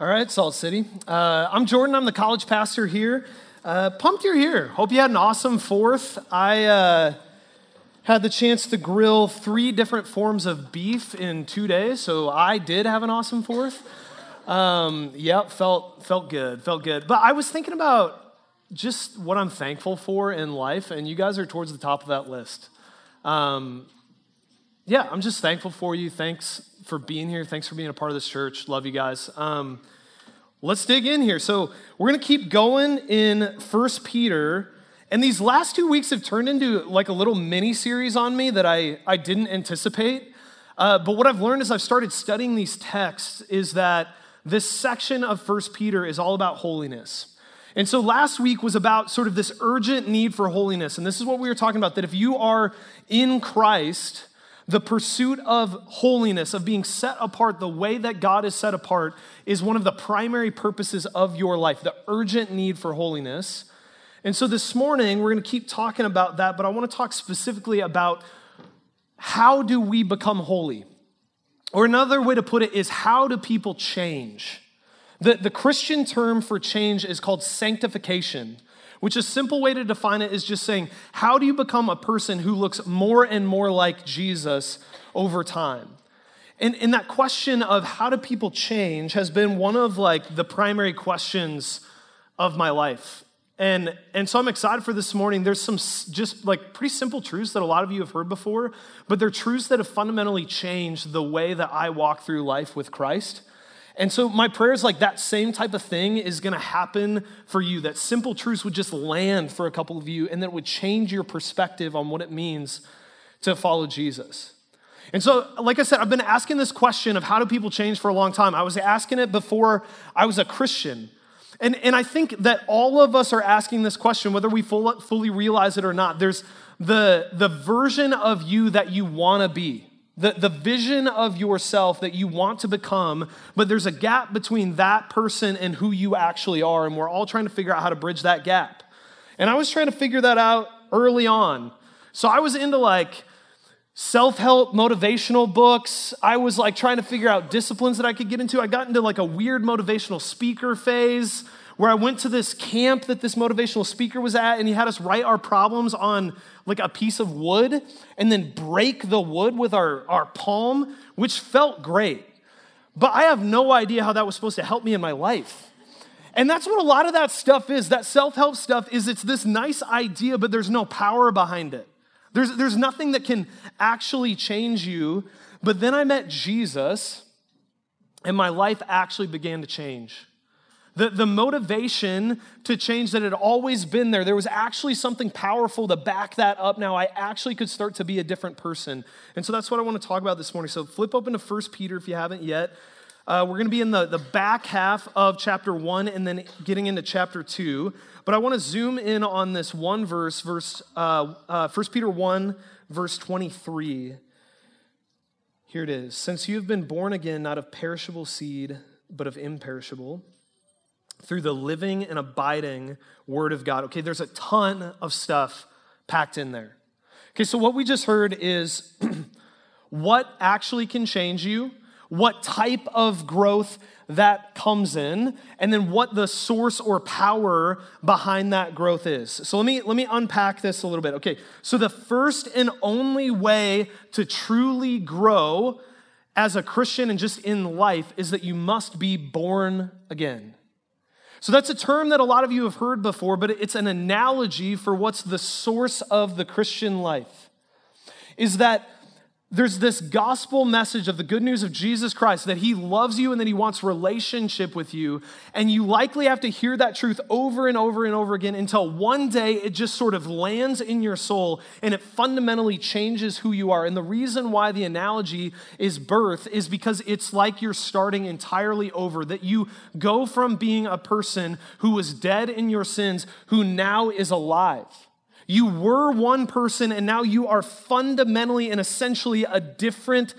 All right, Salt City. Uh, I'm Jordan. I'm the college pastor here. Uh, pumped you're here. Hope you had an awesome fourth. I uh, had the chance to grill three different forms of beef in two days, so I did have an awesome fourth. Um, yep, felt felt good, felt good. But I was thinking about just what I'm thankful for in life, and you guys are towards the top of that list. Um, yeah, I'm just thankful for you. Thanks for being here. Thanks for being a part of this church. Love you guys. Um, let's dig in here. So we're going to keep going in First Peter. And these last two weeks have turned into like a little mini series on me that I, I didn't anticipate. Uh, but what I've learned as I've started studying these texts is that this section of First Peter is all about holiness. And so last week was about sort of this urgent need for holiness. And this is what we were talking about that if you are in Christ, the pursuit of holiness, of being set apart the way that God is set apart, is one of the primary purposes of your life, the urgent need for holiness. And so this morning, we're going to keep talking about that, but I want to talk specifically about how do we become holy? Or another way to put it is how do people change? The, the Christian term for change is called sanctification which a simple way to define it is just saying, how do you become a person who looks more and more like Jesus over time? And, and that question of how do people change has been one of like the primary questions of my life. And, and so I'm excited for this morning. There's some just like pretty simple truths that a lot of you have heard before, but they're truths that have fundamentally changed the way that I walk through life with Christ. And so my prayer is like that same type of thing is going to happen for you. That simple truths would just land for a couple of you and that would change your perspective on what it means to follow Jesus. And so, like I said, I've been asking this question of how do people change for a long time. I was asking it before I was a Christian. And, and I think that all of us are asking this question, whether we full, fully realize it or not. There's the, the version of you that you want to be the, the vision of yourself that you want to become, but there's a gap between that person and who you actually are, and we're all trying to figure out how to bridge that gap. And I was trying to figure that out early on. So I was into like self help motivational books. I was like trying to figure out disciplines that I could get into. I got into like a weird motivational speaker phase where I went to this camp that this motivational speaker was at, and he had us write our problems on like a piece of wood and then break the wood with our, our palm, which felt great. But I have no idea how that was supposed to help me in my life. And that's what a lot of that stuff is. That self help stuff is it's this nice idea, but there's no power behind it. There's, there's nothing that can actually change you. But then I met Jesus, and my life actually began to change. The, the motivation to change that had always been there, there was actually something powerful to back that up now. I actually could start to be a different person. And so that's what I want to talk about this morning. So flip open to 1 Peter if you haven't yet. Uh, we're going to be in the, the back half of chapter 1 and then getting into chapter 2. But I want to zoom in on this one verse, verse uh, uh, 1 Peter 1, verse 23. Here it is. Since you have been born again, not of perishable seed, but of imperishable through the living and abiding Word of God. Okay, there's a ton of stuff packed in there. Okay, so what we just heard is what actually can change you, what type of growth that comes in, and then what the source or power behind that growth is. So let me let me unpack this a little bit. Okay, so the first and only way to truly grow as a Christian and just in life is that you must be born again. So that's a term that a lot of you have heard before, but it's an analogy for what's the source of the Christian life. Is that there's this gospel message of the good news of Jesus Christ that he loves you and that he wants relationship with you. And you likely have to hear that truth over and over and over again until one day it just sort of lands in your soul and it fundamentally changes who you are. And the reason why the analogy is birth is because it's like you're starting entirely over, that you go from being a person who was dead in your sins who now is alive. You were one person, and now you are fundamentally and essentially a different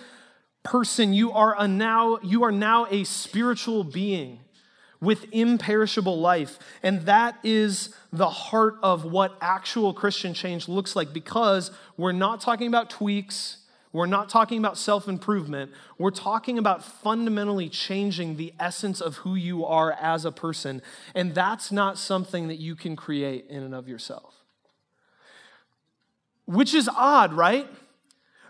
person. You are a now, you are now a spiritual being with imperishable life. And that is the heart of what actual Christian change looks like because we're not talking about tweaks. We're not talking about self improvement. We're talking about fundamentally changing the essence of who you are as a person. And that's not something that you can create in and of yourself. Which is odd, right?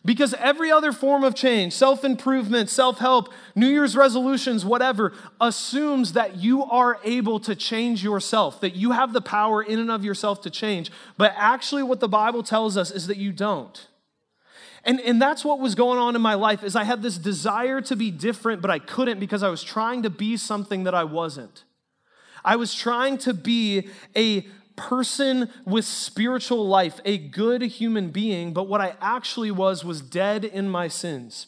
Because every other form of change, self improvement, self help, New Year's resolutions, whatever, assumes that you are able to change yourself, that you have the power in and of yourself to change. But actually, what the Bible tells us is that you don't. And, and that's what was going on in my life is I had this desire to be different, but I couldn't because I was trying to be something that I wasn't. I was trying to be a person with spiritual life, a good human being, but what I actually was was dead in my sins.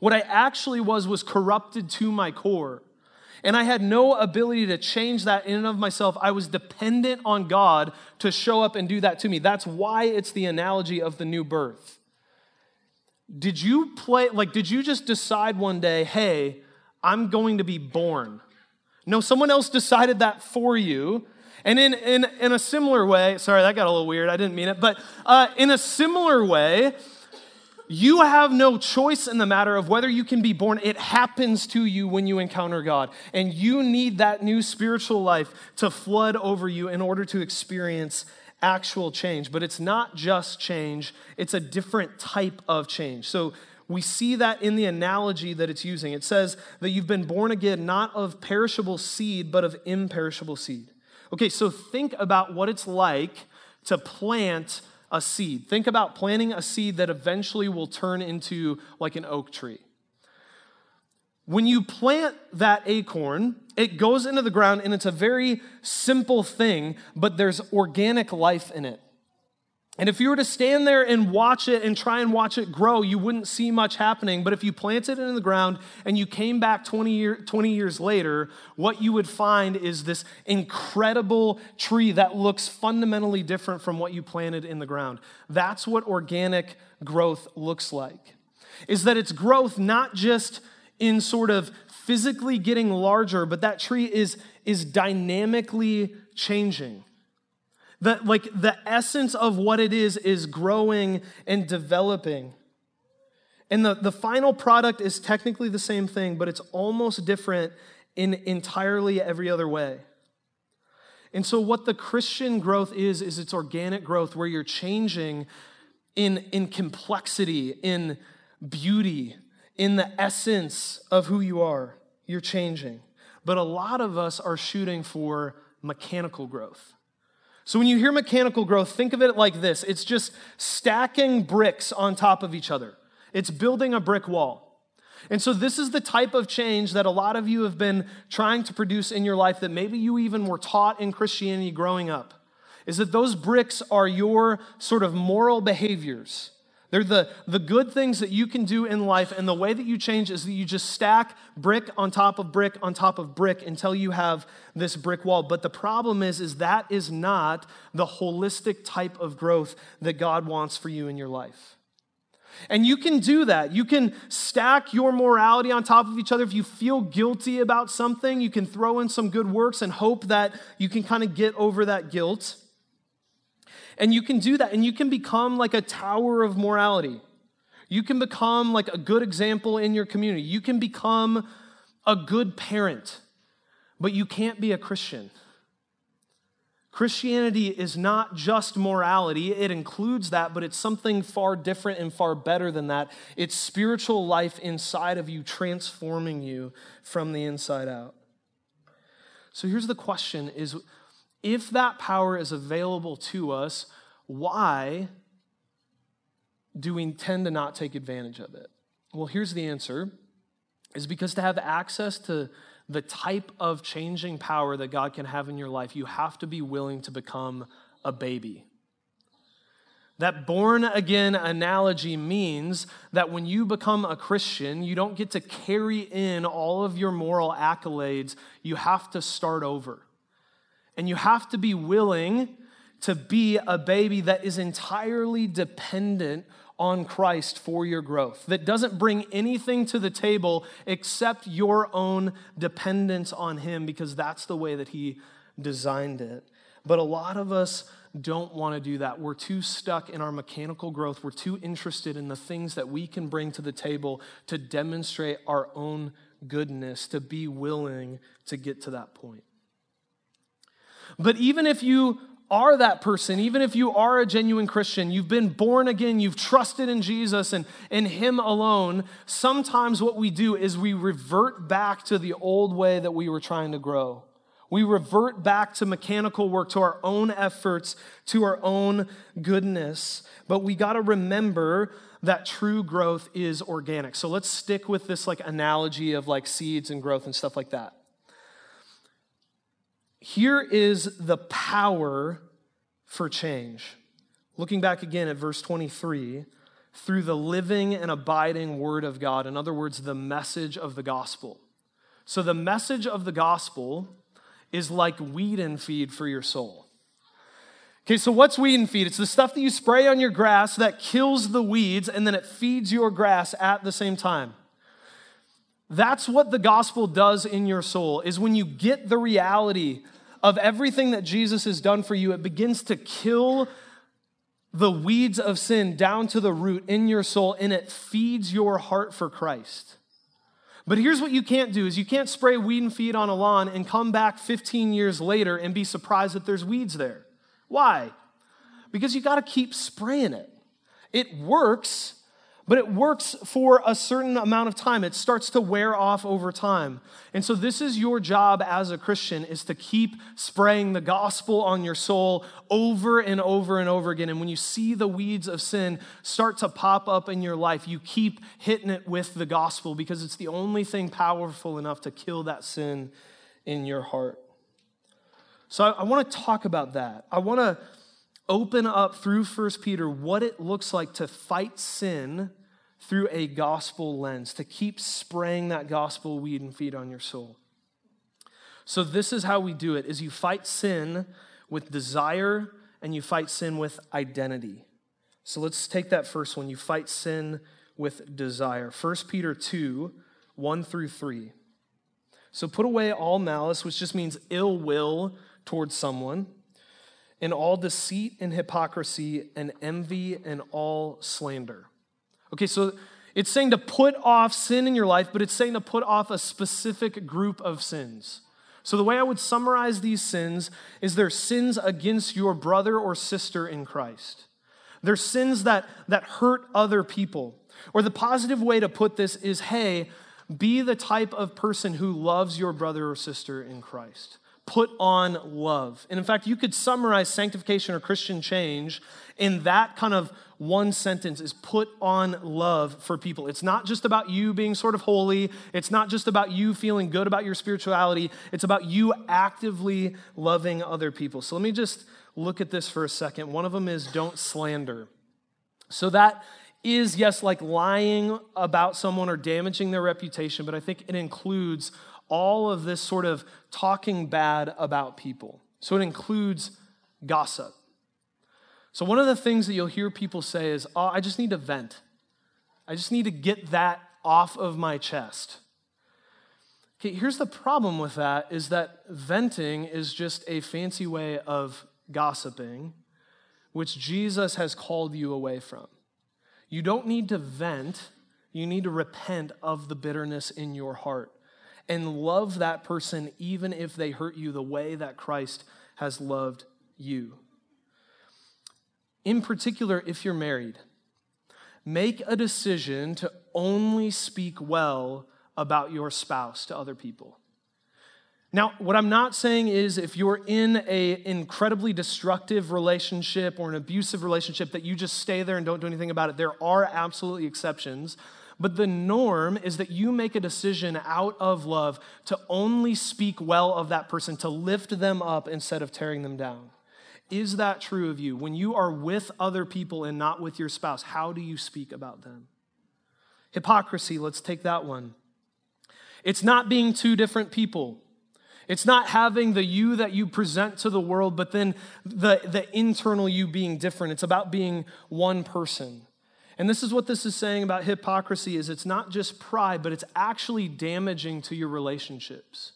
What I actually was was corrupted to my core. And I had no ability to change that in and of myself. I was dependent on God to show up and do that to me. That's why it's the analogy of the new birth. Did you play, like, did you just decide one day, hey, I'm going to be born? No, someone else decided that for you. And in, in, in a similar way, sorry, that got a little weird. I didn't mean it. But uh, in a similar way, you have no choice in the matter of whether you can be born. It happens to you when you encounter God. And you need that new spiritual life to flood over you in order to experience actual change. But it's not just change, it's a different type of change. So we see that in the analogy that it's using. It says that you've been born again not of perishable seed, but of imperishable seed. Okay, so think about what it's like to plant a seed. Think about planting a seed that eventually will turn into like an oak tree. When you plant that acorn, it goes into the ground and it's a very simple thing, but there's organic life in it. And if you were to stand there and watch it and try and watch it grow, you wouldn't see much happening. But if you planted it in the ground and you came back 20, year, 20 years later, what you would find is this incredible tree that looks fundamentally different from what you planted in the ground. That's what organic growth looks like. Is that it's growth not just in sort of physically getting larger, but that tree is, is dynamically changing. That, like, the essence of what it is is growing and developing. And the, the final product is technically the same thing, but it's almost different in entirely every other way. And so, what the Christian growth is, is it's organic growth where you're changing in, in complexity, in beauty, in the essence of who you are. You're changing. But a lot of us are shooting for mechanical growth. So when you hear mechanical growth, think of it like this it's just stacking bricks on top of each other, it's building a brick wall. And so, this is the type of change that a lot of you have been trying to produce in your life that maybe you even were taught in Christianity growing up. Is that those bricks are your sort of moral behaviors they're the, the good things that you can do in life, and the way that you change is that you just stack brick on top of brick on top of brick until you have this brick wall. But the problem is, is that is not the holistic type of growth that God wants for you in your life. And you can do that. You can stack your morality on top of each other. If you feel guilty about something, you can throw in some good works and hope that you can kind of get over that guilt. And you can do that, and you can become like a tower of morality. You can become like a good example in your community. You can become a good parent, but you can't be a Christian. Christianity is not just morality, it includes that, but it's something far different and far better than that. It's spiritual life inside of you, transforming you from the inside out. So here's the question is if that power is available to us, why do we tend to not take advantage of it? Well, here's the answer is because to have access to the type of changing power that God can have in your life, you have to be willing to become a baby. That born again analogy means that when you become a Christian, you don't get to carry in all of your moral accolades. You have to start over. And you have to be willing to be a baby that is entirely dependent on Christ for your growth, that doesn't bring anything to the table except your own dependence on Him because that's the way that He designed it. But a lot of us don't want to do that. We're too stuck in our mechanical growth. We're too interested in the things that we can bring to the table to demonstrate our own goodness, to be willing to get to that point. But even if you are that person, even if you are a genuine Christian, you've been born again, you've trusted in Jesus and in Him alone, sometimes what we do is we revert back to the old way that we were trying to grow. We revert back to mechanical work, to our own efforts, to our own goodness. But we got to remember that true growth is organic. So let's stick with this like analogy of like seeds and growth and stuff like that. Here is the power for change. Looking back again at verse 23, through the living and abiding word of God, in other words, the message of the gospel. So the message of the gospel is like weed and feed for your soul. Okay, so what's weed and feed? It's the stuff that you spray on your grass that kills the weeds and then it feeds your grass at the same time. That's what the gospel does in your soul is when you get the reality of everything that Jesus has done for you, it begins to kill the weeds of sin down to the root in your soul and it feeds your heart for Christ. But here's what you can't do is you can't spray weed and feed on a lawn and come back 15 years later and be surprised that there's weeds there. Why? Because you got to keep spraying it. It works, but it works for a certain amount of time. It starts to wear off over time. And so this is your job as a Christian is to keep spraying the gospel on your soul over and over and over again. And when you see the weeds of sin start to pop up in your life, you keep hitting it with the gospel because it's the only thing powerful enough to kill that sin in your heart. So I, I want to talk about that. I want to open up through 1 Peter what it looks like to fight sin through a gospel lens, to keep spraying that gospel weed and feed on your soul. So this is how we do it is you fight sin with desire and you fight sin with identity. So let's take that first one. You fight sin with desire. 1 Peter 2, 1 through 3. So put away all malice, which just means ill will towards someone and all deceit and hypocrisy and envy and all slander. Okay, so it's saying to put off sin in your life, but it's saying to put off a specific group of sins. So, the way I would summarize these sins is they're sins against your brother or sister in Christ. They're sins that, that hurt other people. Or the positive way to put this is hey, be the type of person who loves your brother or sister in Christ put on love. And in fact, you could summarize sanctification or Christian change in that kind of one sentence is put on love for people. It's not just about you being sort of holy. It's not just about you feeling good about your spirituality. It's about you actively loving other people. So let me just look at this for a second. One of them is don't slander. So that is, yes, like lying about someone or damaging their reputation, but I think it includes all of this sort of talking bad about people. So it includes gossip. So, one of the things that you'll hear people say is, Oh, I just need to vent. I just need to get that off of my chest. Okay, here's the problem with that is that venting is just a fancy way of gossiping, which Jesus has called you away from. You don't need to vent, you need to repent of the bitterness in your heart and love that person even if they hurt you the way that Christ has loved you. In particular, if you're married, make a decision to only speak well about your spouse to other people. Now, what I'm not saying is if you're in an incredibly destructive relationship or an abusive relationship that you just stay there and don't do anything about it. There are absolutely exceptions. But the norm is that you make a decision out of love to only speak well of that person, to lift them up instead of tearing them down. Is that true of you? When you are with other people and not with your spouse, how do you speak about them? Hypocrisy, let's take that one. It's not being two different people. It's not having the you that you present to the world, but then the, the internal you being different. It's about being one person. And this is what this is saying about hypocrisy is it's not just pride, but it's actually damaging to your relationships.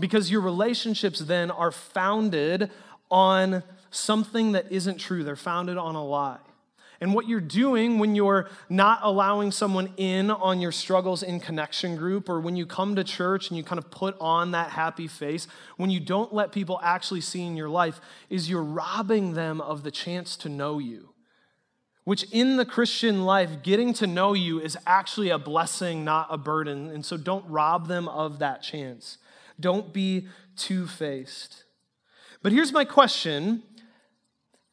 Because your relationships then are founded on something that isn't true. They're founded on a lie. And what you're doing when you're not allowing someone in on your struggles in connection group, or when you come to church and you kind of put on that happy face, when you don't let people actually see in your life, is you're robbing them of the chance to know you. Which in the Christian life, getting to know you is actually a blessing, not a burden. And so don't rob them of that chance. Don't be two faced. But here's my question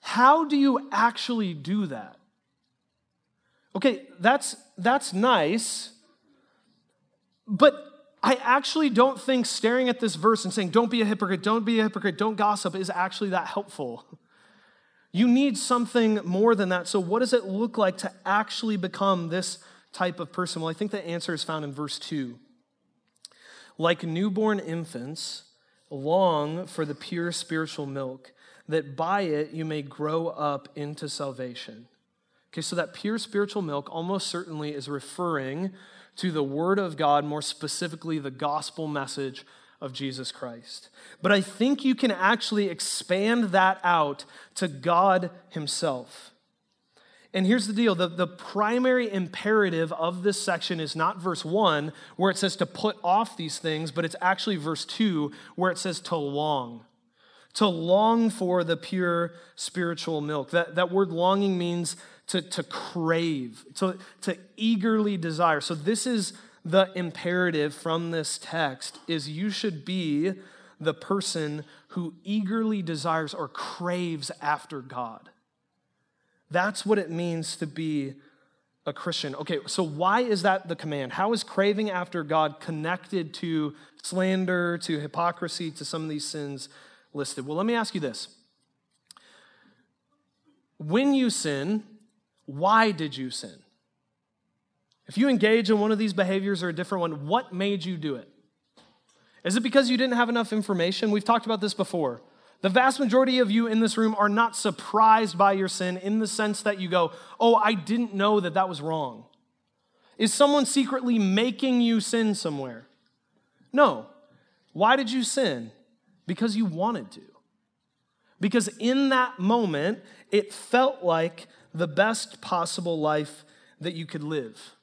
How do you actually do that? Okay, that's, that's nice, but I actually don't think staring at this verse and saying, don't be a hypocrite, don't be a hypocrite, don't gossip, is actually that helpful. You need something more than that. So, what does it look like to actually become this type of person? Well, I think the answer is found in verse 2. Like newborn infants, long for the pure spiritual milk, that by it you may grow up into salvation. Okay, so that pure spiritual milk almost certainly is referring to the Word of God, more specifically, the gospel message of Jesus Christ. But I think you can actually expand that out to God Himself. And here's the deal the, the primary imperative of this section is not verse 1, where it says to put off these things, but it's actually verse 2, where it says to long. To long for the pure spiritual milk. That, that word longing means to, to crave, to, to eagerly desire. So this is the imperative from this text is you should be the person who eagerly desires or craves after God. That's what it means to be a Christian. Okay, so why is that the command? How is craving after God connected to slander, to hypocrisy, to some of these sins listed? Well, let me ask you this. When you sin, why did you sin? If you engage in one of these behaviors or a different one, what made you do it? Is it because you didn't have enough information? We've talked about this before. The vast majority of you in this room are not surprised by your sin in the sense that you go, Oh, I didn't know that that was wrong. Is someone secretly making you sin somewhere? No. Why did you sin? Because you wanted to. Because in that moment, it felt like the best possible life that you could live.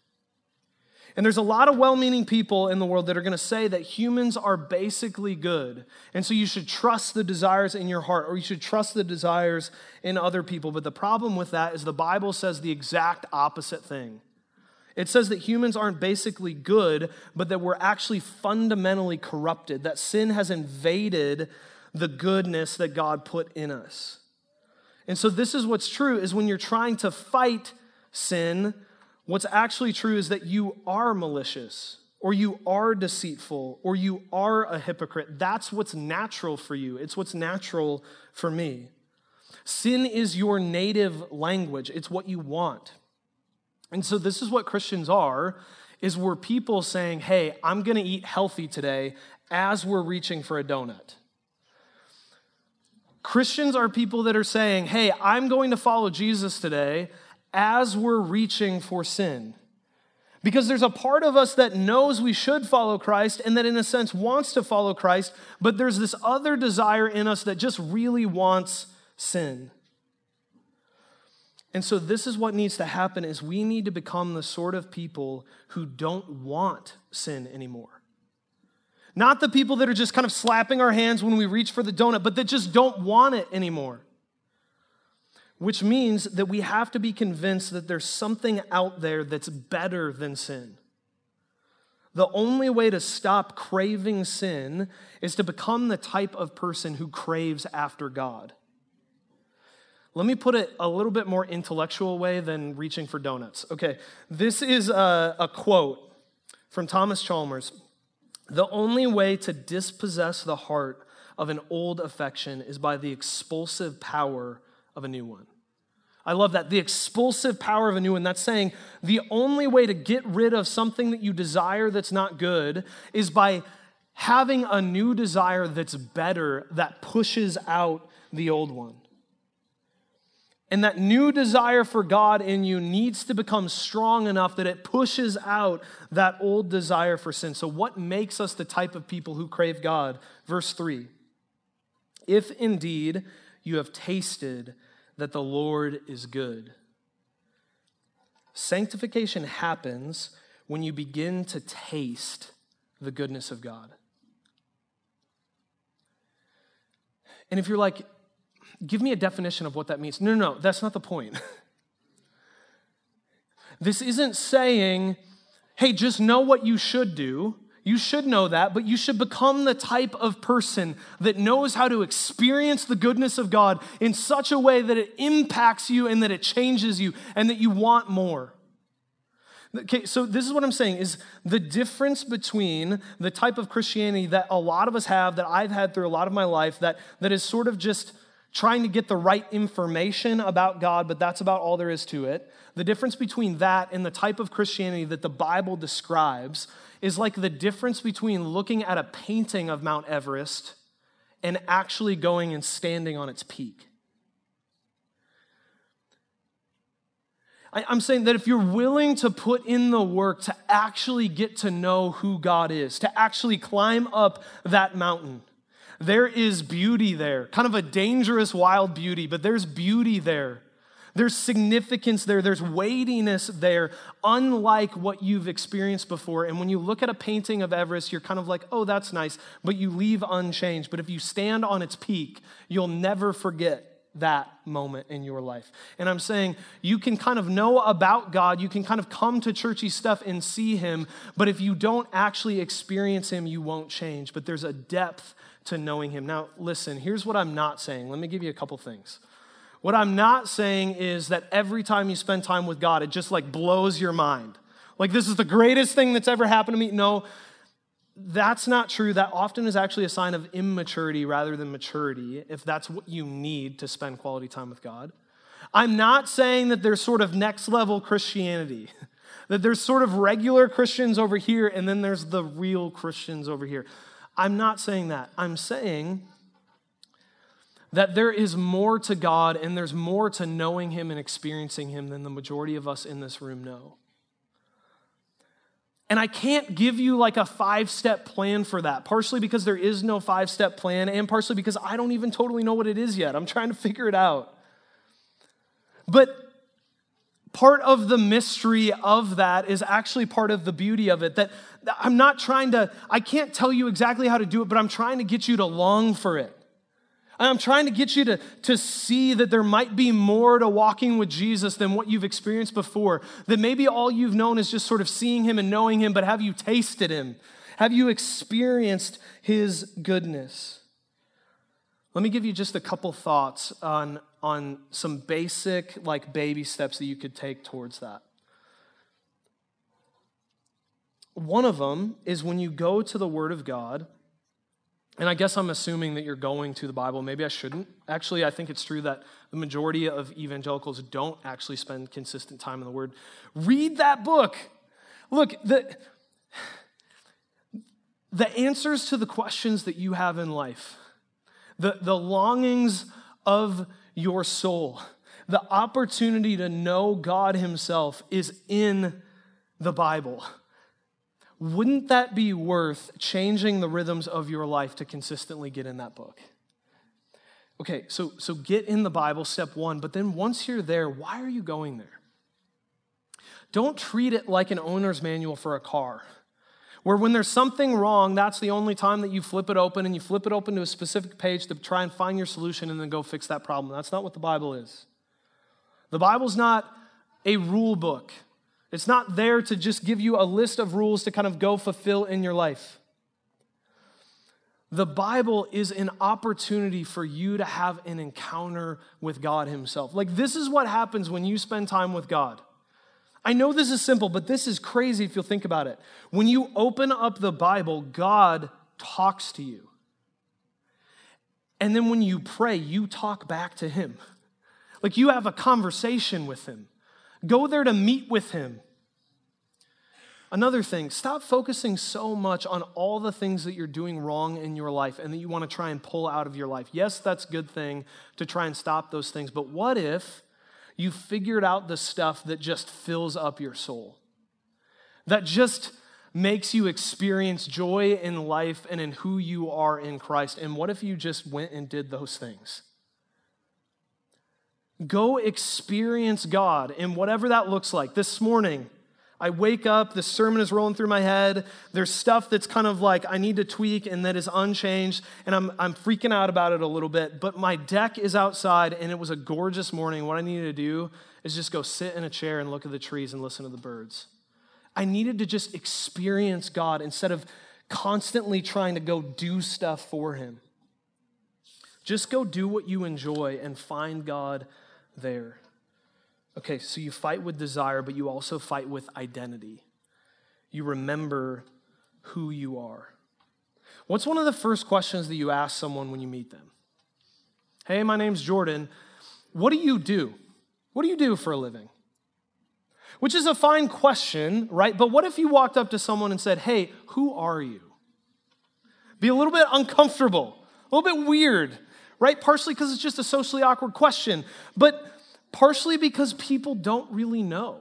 And there's a lot of well meaning people in the world that are going to say that humans are basically good. And so you should trust the desires in your heart or you should trust the desires in other people. But the problem with that is the Bible says the exact opposite thing. It says that humans aren't basically good, but that we're actually fundamentally corrupted, that sin has invaded the goodness that God put in us. And so this is what's true is when you're trying to fight sin, what's actually true is that you are malicious or you are deceitful or you are a hypocrite. That's what's natural for you. It's what's natural for me. Sin is your native language. It's what you want. And so this is what Christians are is we're people saying, "Hey, I'm going to eat healthy today" as we're reaching for a donut. Christians are people that are saying, hey, I'm going to follow Jesus today as we're reaching for sin. Because there's a part of us that knows we should follow Christ and that, in a sense, wants to follow Christ, but there's this other desire in us that just really wants sin. And so this is what needs to happen is we need to become the sort of people who don't want sin anymore. Not the people that are just kind of slapping our hands when we reach for the donut, but that just don't want it anymore. Which means that we have to be convinced that there's something out there that's better than sin. The only way to stop craving sin is to become the type of person who craves after God. Let me put it a little bit more intellectual way than reaching for donuts. Okay, this is a, a quote from Thomas Chalmers. The only way to dispossess the heart of an old affection is by the expulsive power of a new one. I love that. The expulsive power of a new one. That's saying the only way to get rid of something that you desire that's not good is by having a new desire that's better, that pushes out the old one. And that new desire for God in you needs to become strong enough that it pushes out that old desire for sin. So, what makes us the type of people who crave God? Verse 3 If indeed you have tasted that the Lord is good. Sanctification happens when you begin to taste the goodness of God. And if you're like, give me a definition of what that means. No, no, no, that's not the point. this isn't saying, hey, just know what you should do. You should know that, but you should become the type of person that knows how to experience the goodness of God in such a way that it impacts you and that it changes you and that you want more. Okay, so this is what I'm saying is the difference between the type of Christianity that a lot of us have, that I've had through a lot of my life, that, that is sort of just trying to get the right information about God, but that's about all there is to it. The difference between that and the type of Christianity that the Bible describes is like the difference between looking at a painting of Mount Everest and actually going and standing on its peak. I'm saying that if you're willing to put in the work to actually get to know who God is, to actually climb up that mountain, there is beauty there, kind of a dangerous, wild beauty, but there's beauty there. There's significance there, there's weightiness there, unlike what you've experienced before. And when you look at a painting of Everest, you're kind of like, oh, that's nice, but you leave unchanged. But if you stand on its peak, you'll never forget that moment in your life. And I'm saying you can kind of know about God, you can kind of come to churchy stuff and see Him, but if you don't actually experience Him, you won't change. But there's a depth to knowing Him. Now, listen, here's what I'm not saying. Let me give you a couple things. What I'm not saying is that every time you spend time with God, it just like blows your mind. Like, this is the greatest thing that's ever happened to me. No, that's not true. That often is actually a sign of immaturity rather than maturity, if that's what you need to spend quality time with God. I'm not saying that there's sort of next level Christianity, that there's sort of regular Christians over here and then there's the real Christians over here. I'm not saying that. I'm saying that there is more to God and there's more to knowing Him and experiencing Him than the majority of us in this room know. And I can't give you like a five step plan for that, partially because there is no five step plan, and partially because I don't even totally know what it is yet. I'm trying to figure it out. But part of the mystery of that is actually part of the beauty of it that I'm not trying to, I can't tell you exactly how to do it, but I'm trying to get you to long for it. I'm trying to get you to, to see that there might be more to walking with Jesus than what you've experienced before. That maybe all you've known is just sort of seeing him and knowing him, but have you tasted him? Have you experienced his goodness? Let me give you just a couple thoughts on, on some basic, like baby steps that you could take towards that. One of them is when you go to the Word of God and I guess I'm assuming that you're going to the Bible. Maybe I shouldn't. Actually, I think it's true that the majority of evangelicals don't actually spend consistent time in the Word. Read that book. Look, the, the answers to the questions that you have in life, the, the longings of your soul, the opportunity to know God Himself is in the Bible wouldn't that be worth changing the rhythms of your life to consistently get in that book? Okay, so, so get in the Bible, step one, but then once you're there, why are you going there? Don't treat it like an owner's manual for a car, where when there's something wrong, that's the only time that you flip it open and you flip it open to a specific page to try and find your solution and then go fix that problem. That's not what the Bible is. The Bible's not a rule book. It's not there to just give you a list of rules to kind of go fulfill in your life. The Bible is an opportunity for you to have an encounter with God Himself. Like, this is what happens when you spend time with God. I know this is simple, but this is crazy if you'll think about it. When you open up the Bible, God talks to you. And then when you pray, you talk back to Him. Like, you have a conversation with Him. Go there to meet with him. Another thing, stop focusing so much on all the things that you're doing wrong in your life and that you want to try and pull out of your life. Yes, that's a good thing to try and stop those things, but what if you figured out the stuff that just fills up your soul? That just makes you experience joy in life and in who you are in Christ. And what if you just went and did those things? Go experience God in whatever that looks like. This morning, I wake up, the sermon is rolling through my head. There's stuff that's kind of like I need to tweak and that is unchanged, and I'm, I'm freaking out about it a little bit. But my deck is outside, and it was a gorgeous morning. What I needed to do is just go sit in a chair and look at the trees and listen to the birds. I needed to just experience God instead of constantly trying to go do stuff for Him. Just go do what you enjoy and find God there. Okay, so you fight with desire, but you also fight with identity. You remember who you are. What's one of the first questions that you ask someone when you meet them? Hey, my name's Jordan. What do you do? What do you do for a living? Which is a fine question, right? But what if you walked up to someone and said, Hey, who are you? Be a little bit uncomfortable, a little bit weird, right? Partially because it's just a socially awkward question. But partially because people don't really know.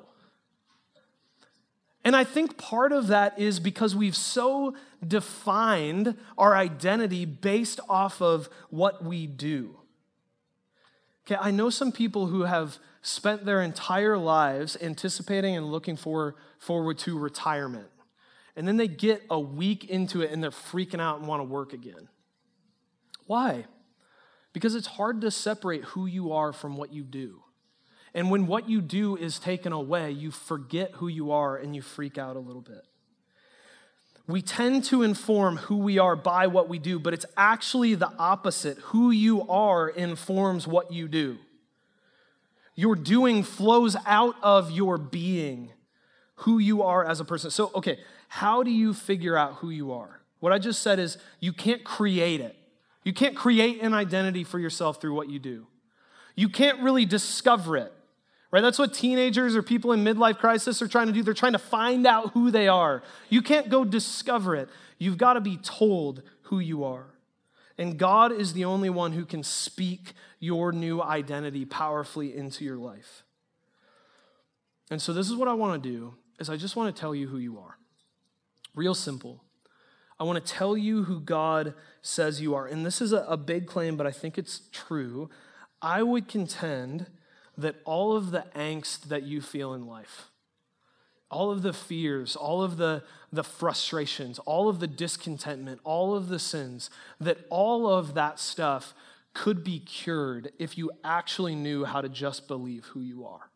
And I think part of that is because we've so defined our identity based off of what we do. Okay, I know some people who have spent their entire lives anticipating and looking for, forward to retirement. And then they get a week into it and they're freaking out and want to work again. Why? Because it's hard to separate who you are from what you do. And when what you do is taken away, you forget who you are and you freak out a little bit. We tend to inform who we are by what we do, but it's actually the opposite. Who you are informs what you do. Your doing flows out of your being, who you are as a person. So, okay, how do you figure out who you are? What I just said is you can't create it. You can't create an identity for yourself through what you do. You can't really discover it right? That's what teenagers or people in midlife crisis are trying to do. They're trying to find out who they are. You can't go discover it. You've got to be told who you are. And God is the only one who can speak your new identity powerfully into your life. And so this is what I want to do is I just want to tell you who you are. Real simple. I want to tell you who God says you are. And this is a, a big claim, but I think it's true. I would contend that all of the angst that you feel in life, all of the fears, all of the, the frustrations, all of the discontentment, all of the sins, that all of that stuff could be cured if you actually knew how to just believe who you are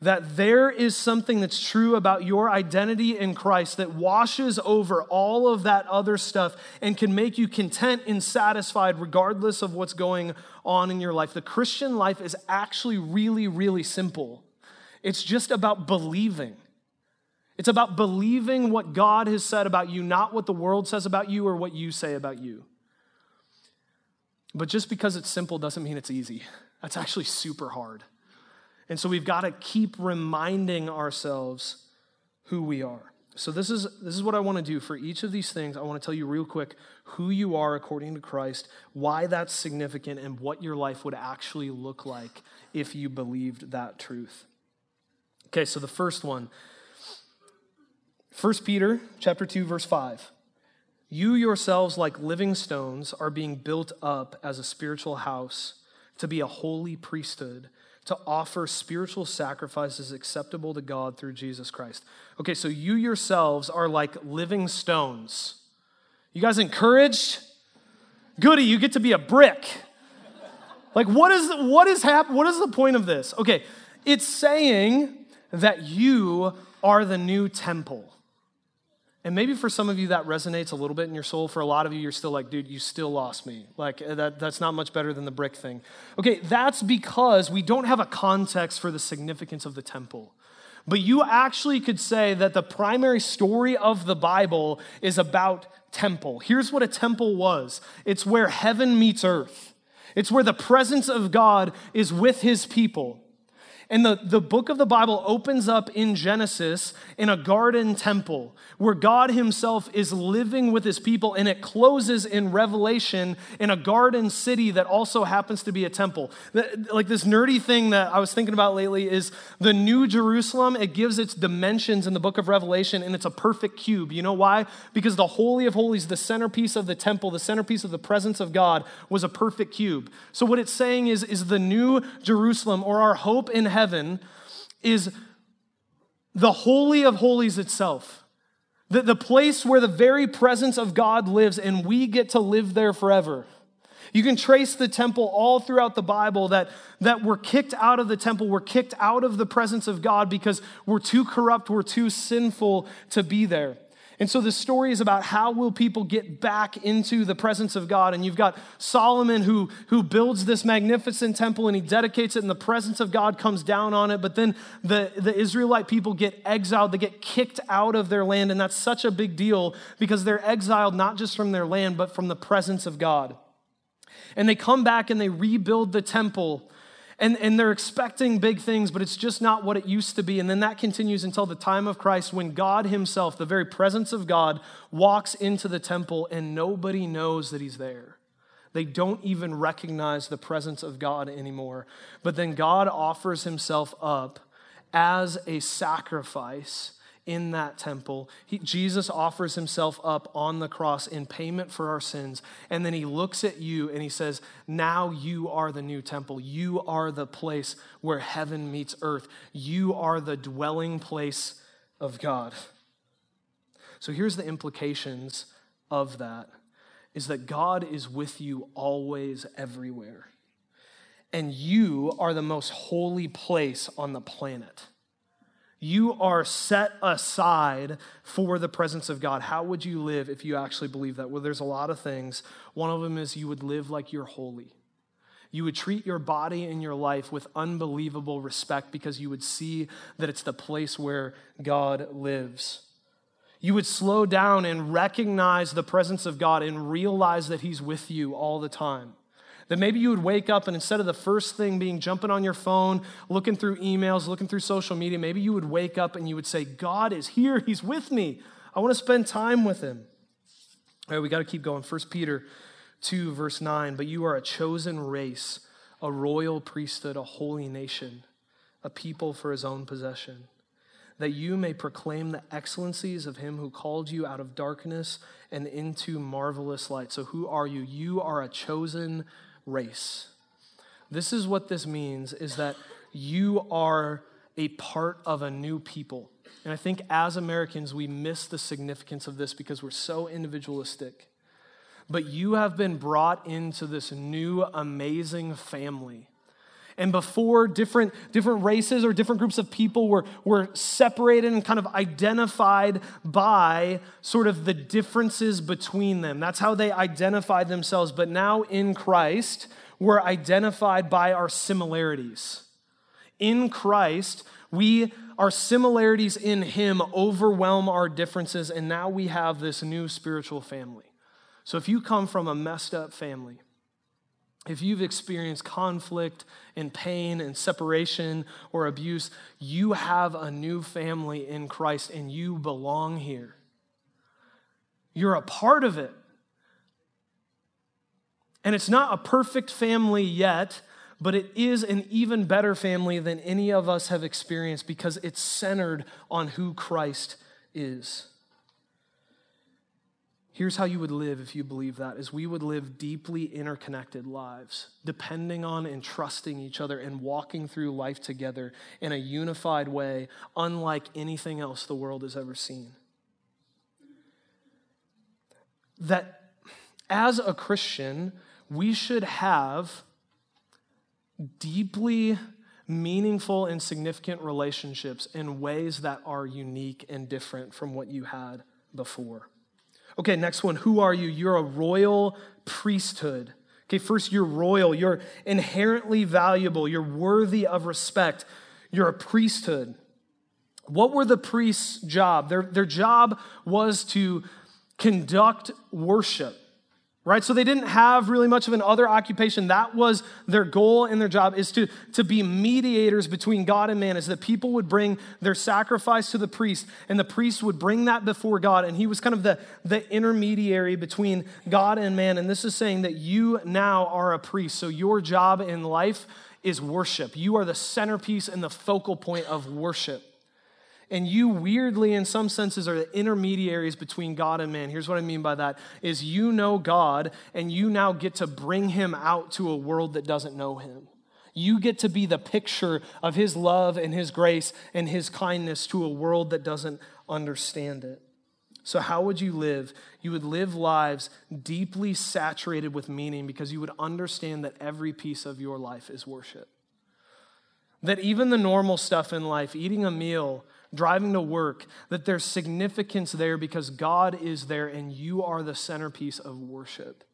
that there is something that's true about your identity in Christ that washes over all of that other stuff and can make you content and satisfied regardless of what's going on in your life. The Christian life is actually really, really simple. It's just about believing. It's about believing what God has said about you, not what the world says about you or what you say about you. But just because it's simple doesn't mean it's easy. That's actually super hard. And so we've got to keep reminding ourselves who we are. So this is this is what I want to do for each of these things. I want to tell you real quick who you are according to Christ, why that's significant and what your life would actually look like if you believed that truth. Okay, so the first one 1 Peter chapter 2 verse 5. You yourselves like living stones are being built up as a spiritual house to be a holy priesthood to offer spiritual sacrifices acceptable to God through Jesus Christ. Okay, so you yourselves are like living stones. You guys encouraged? Goody, you get to be a brick. Like, what is what is hap- What is the point of this? Okay, it's saying that you are the new temple. And maybe for some of you that resonates a little bit in your soul. For a lot of you, you're still like, dude, you still lost me. Like, uh, that, that's not much better than the brick thing. Okay, that's because we don't have a context for the significance of the temple. But you actually could say that the primary story of the Bible is about temple. Here's what a temple was it's where heaven meets earth, it's where the presence of God is with his people. And the, the book of the Bible opens up in Genesis in a garden temple where God Himself is living with His people, and it closes in Revelation in a garden city that also happens to be a temple. Like this nerdy thing that I was thinking about lately is the New Jerusalem. It gives its dimensions in the book of Revelation, and it's a perfect cube. You know why? Because the Holy of Holies, the centerpiece of the temple, the centerpiece of the presence of God, was a perfect cube. So what it's saying is, is the New Jerusalem or our hope in heaven is the Holy of Holies itself. The, the place where the very presence of God lives, and we get to live there forever. You can trace the temple all throughout the Bible that, that we're kicked out of the temple, we're kicked out of the presence of God because we're too corrupt, we're too sinful to be there. And so the story is about how will people get back into the presence of God. And you've got Solomon who, who builds this magnificent temple and he dedicates it, and the presence of God comes down on it. But then the, the Israelite people get exiled, they get kicked out of their land. And that's such a big deal because they're exiled not just from their land, but from the presence of God. And they come back and they rebuild the temple and, and they're expecting big things, but it's just not what it used to be. And then that continues until the time of Christ when God Himself, the very presence of God, walks into the temple and nobody knows that He's there. They don't even recognize the presence of God anymore. But then God offers Himself up as a sacrifice in that temple. He, Jesus offers himself up on the cross in payment for our sins. And then he looks at you and he says, Now you are the new temple. You are the place where heaven meets earth. You are the dwelling place of God. So here's the implications of that is that God is with you always everywhere. And you are the most holy place on the planet. You are set aside for the presence of God. How would you live if you actually believe that? Well, there's a lot of things. One of them is you would live like you're holy. You would treat your body and your life with unbelievable respect because you would see that it's the place where God lives. You would slow down and recognize the presence of God and realize that He's with you all the time. That maybe you would wake up and instead of the first thing being jumping on your phone, looking through emails, looking through social media, maybe you would wake up and you would say, God is here. He's with me. I want to spend time with him. All right, we got to keep going. 1 Peter 2, verse 9. But you are a chosen race, a royal priesthood, a holy nation, a people for his own possession that you may proclaim the excellencies of him who called you out of darkness and into marvelous light. So, who are you? You are a chosen race. This is what this means is that you are a part of a new people. And I think as Americans, we miss the significance of this because we're so individualistic. But you have been brought into this new amazing family. And before, different, different races or different groups of people were, were separated and kind of identified by sort of the differences between them. That's how they identified themselves. But now in Christ, we're identified by our similarities. In Christ, we our similarities in him overwhelm our differences and now we have this new spiritual family. So if you come from a messed up family, if you've experienced conflict and pain and separation or abuse, you have a new family in Christ and you belong here. You're a part of it. And it's not a perfect family yet, but it is an even better family than any of us have experienced because it's centered on who Christ is. Here's how you would live if you believe that is we would live deeply interconnected lives, depending on and trusting each other and walking through life together in a unified way, unlike anything else the world has ever seen. That as a Christian, we should have deeply meaningful and significant relationships in ways that are unique and different from what you had before. Okay, next one. Who are you? You're a royal priesthood. Okay, first, you're royal. You're inherently valuable. You're worthy of respect. You're a priesthood. What were the priests' job? Their, their job was to conduct worship, right? So they didn't have really much of an other occupation. That was their goal and their job is to, to be mediators between God and man, is that people would bring their sacrifice to the priest, and the priest would bring that before God, and he was kind of the, the intermediary between God and man. And this is saying that you now are a priest, so your job in life is worship. You are the centerpiece and the focal point of worship. And you weirdly, in some senses, are the intermediaries between God and man. Here's what I mean by that is you know God, and you now get to bring him out to a world that doesn't know him. You get to be the picture of his love and his grace and his kindness to a world that doesn't understand it. So, how would you live? You would live lives deeply saturated with meaning because you would understand that every piece of your life is worship. That even the normal stuff in life, eating a meal, driving to work, that there's significance there because God is there and you are the centerpiece of worship.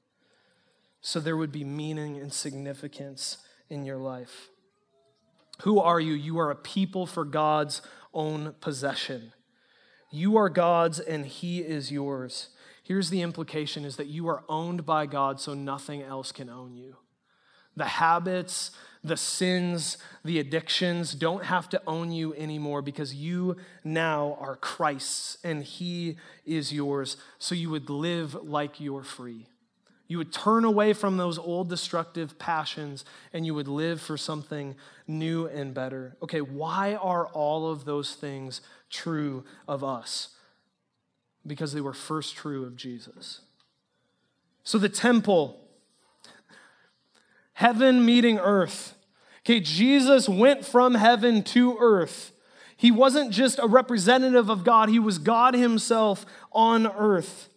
So there would be meaning and significance in your life. Who are you? You are a people for God's own possession. You are God's and He is yours. Here's the implication is that you are owned by God so nothing else can own you. The habits, the sins, the addictions don't have to own you anymore because you now are Christ's and He is yours. So you would live like you're free. You would turn away from those old destructive passions and you would live for something new and better. Okay, why are all of those things true of us? Because they were first true of Jesus. So the temple, heaven meeting earth, Okay, Jesus went from heaven to earth. He wasn't just a representative of God, he was God himself on earth.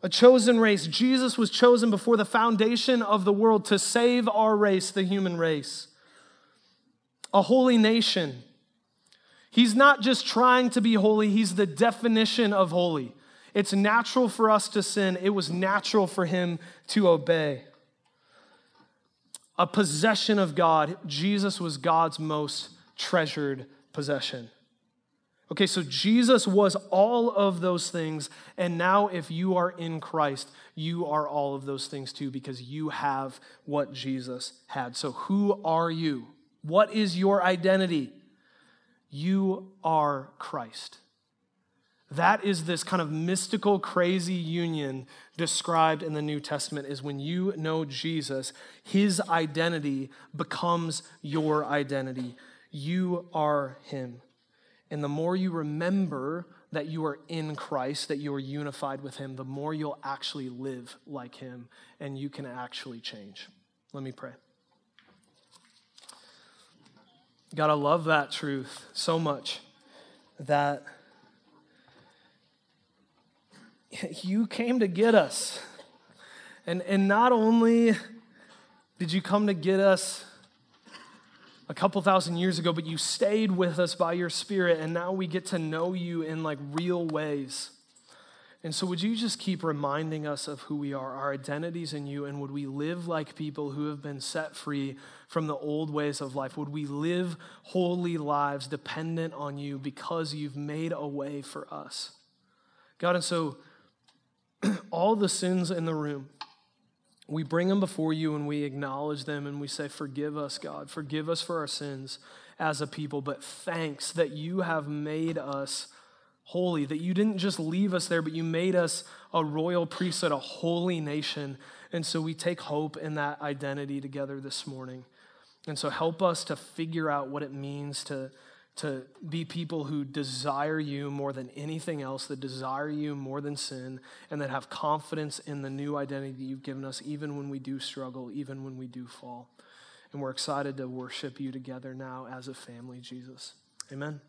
A chosen race. Jesus was chosen before the foundation of the world to save our race, the human race. A holy nation. He's not just trying to be holy, he's the definition of holy. It's natural for us to sin, it was natural for him to obey a possession of God, Jesus was God's most treasured possession. Okay, so Jesus was all of those things, and now if you are in Christ, you are all of those things too because you have what Jesus had. So, who are you? What is your identity? You are Christ. That is this kind of mystical, crazy union described in the New Testament is when you know Jesus, his identity becomes your identity. You are him. And the more you remember that you are in Christ, that you are unified with him, the more you'll actually live like him and you can actually change. Let me pray. God, I love that truth so much that you came to get us. And, and not only did you come to get us a couple thousand years ago, but you stayed with us by your spirit, and now we get to know you in like real ways. And so, would you just keep reminding us of who we are, our identities in you, and would we live like people who have been set free from the old ways of life? Would we live holy lives dependent on you because you've made a way for us? God, and so all the sins in the room, we bring them before you and we acknowledge them and we say, Forgive us, God. Forgive us for our sins as a people. But thanks that you have made us holy, that you didn't just leave us there, but you made us a royal priesthood, a holy nation. And so we take hope in that identity together this morning. And so help us to figure out what it means to to be people who desire you more than anything else, that desire you more than sin, and that have confidence in the new identity that you've given us, even when we do struggle, even when we do fall. And we're excited to worship you together now as a family, Jesus. Amen.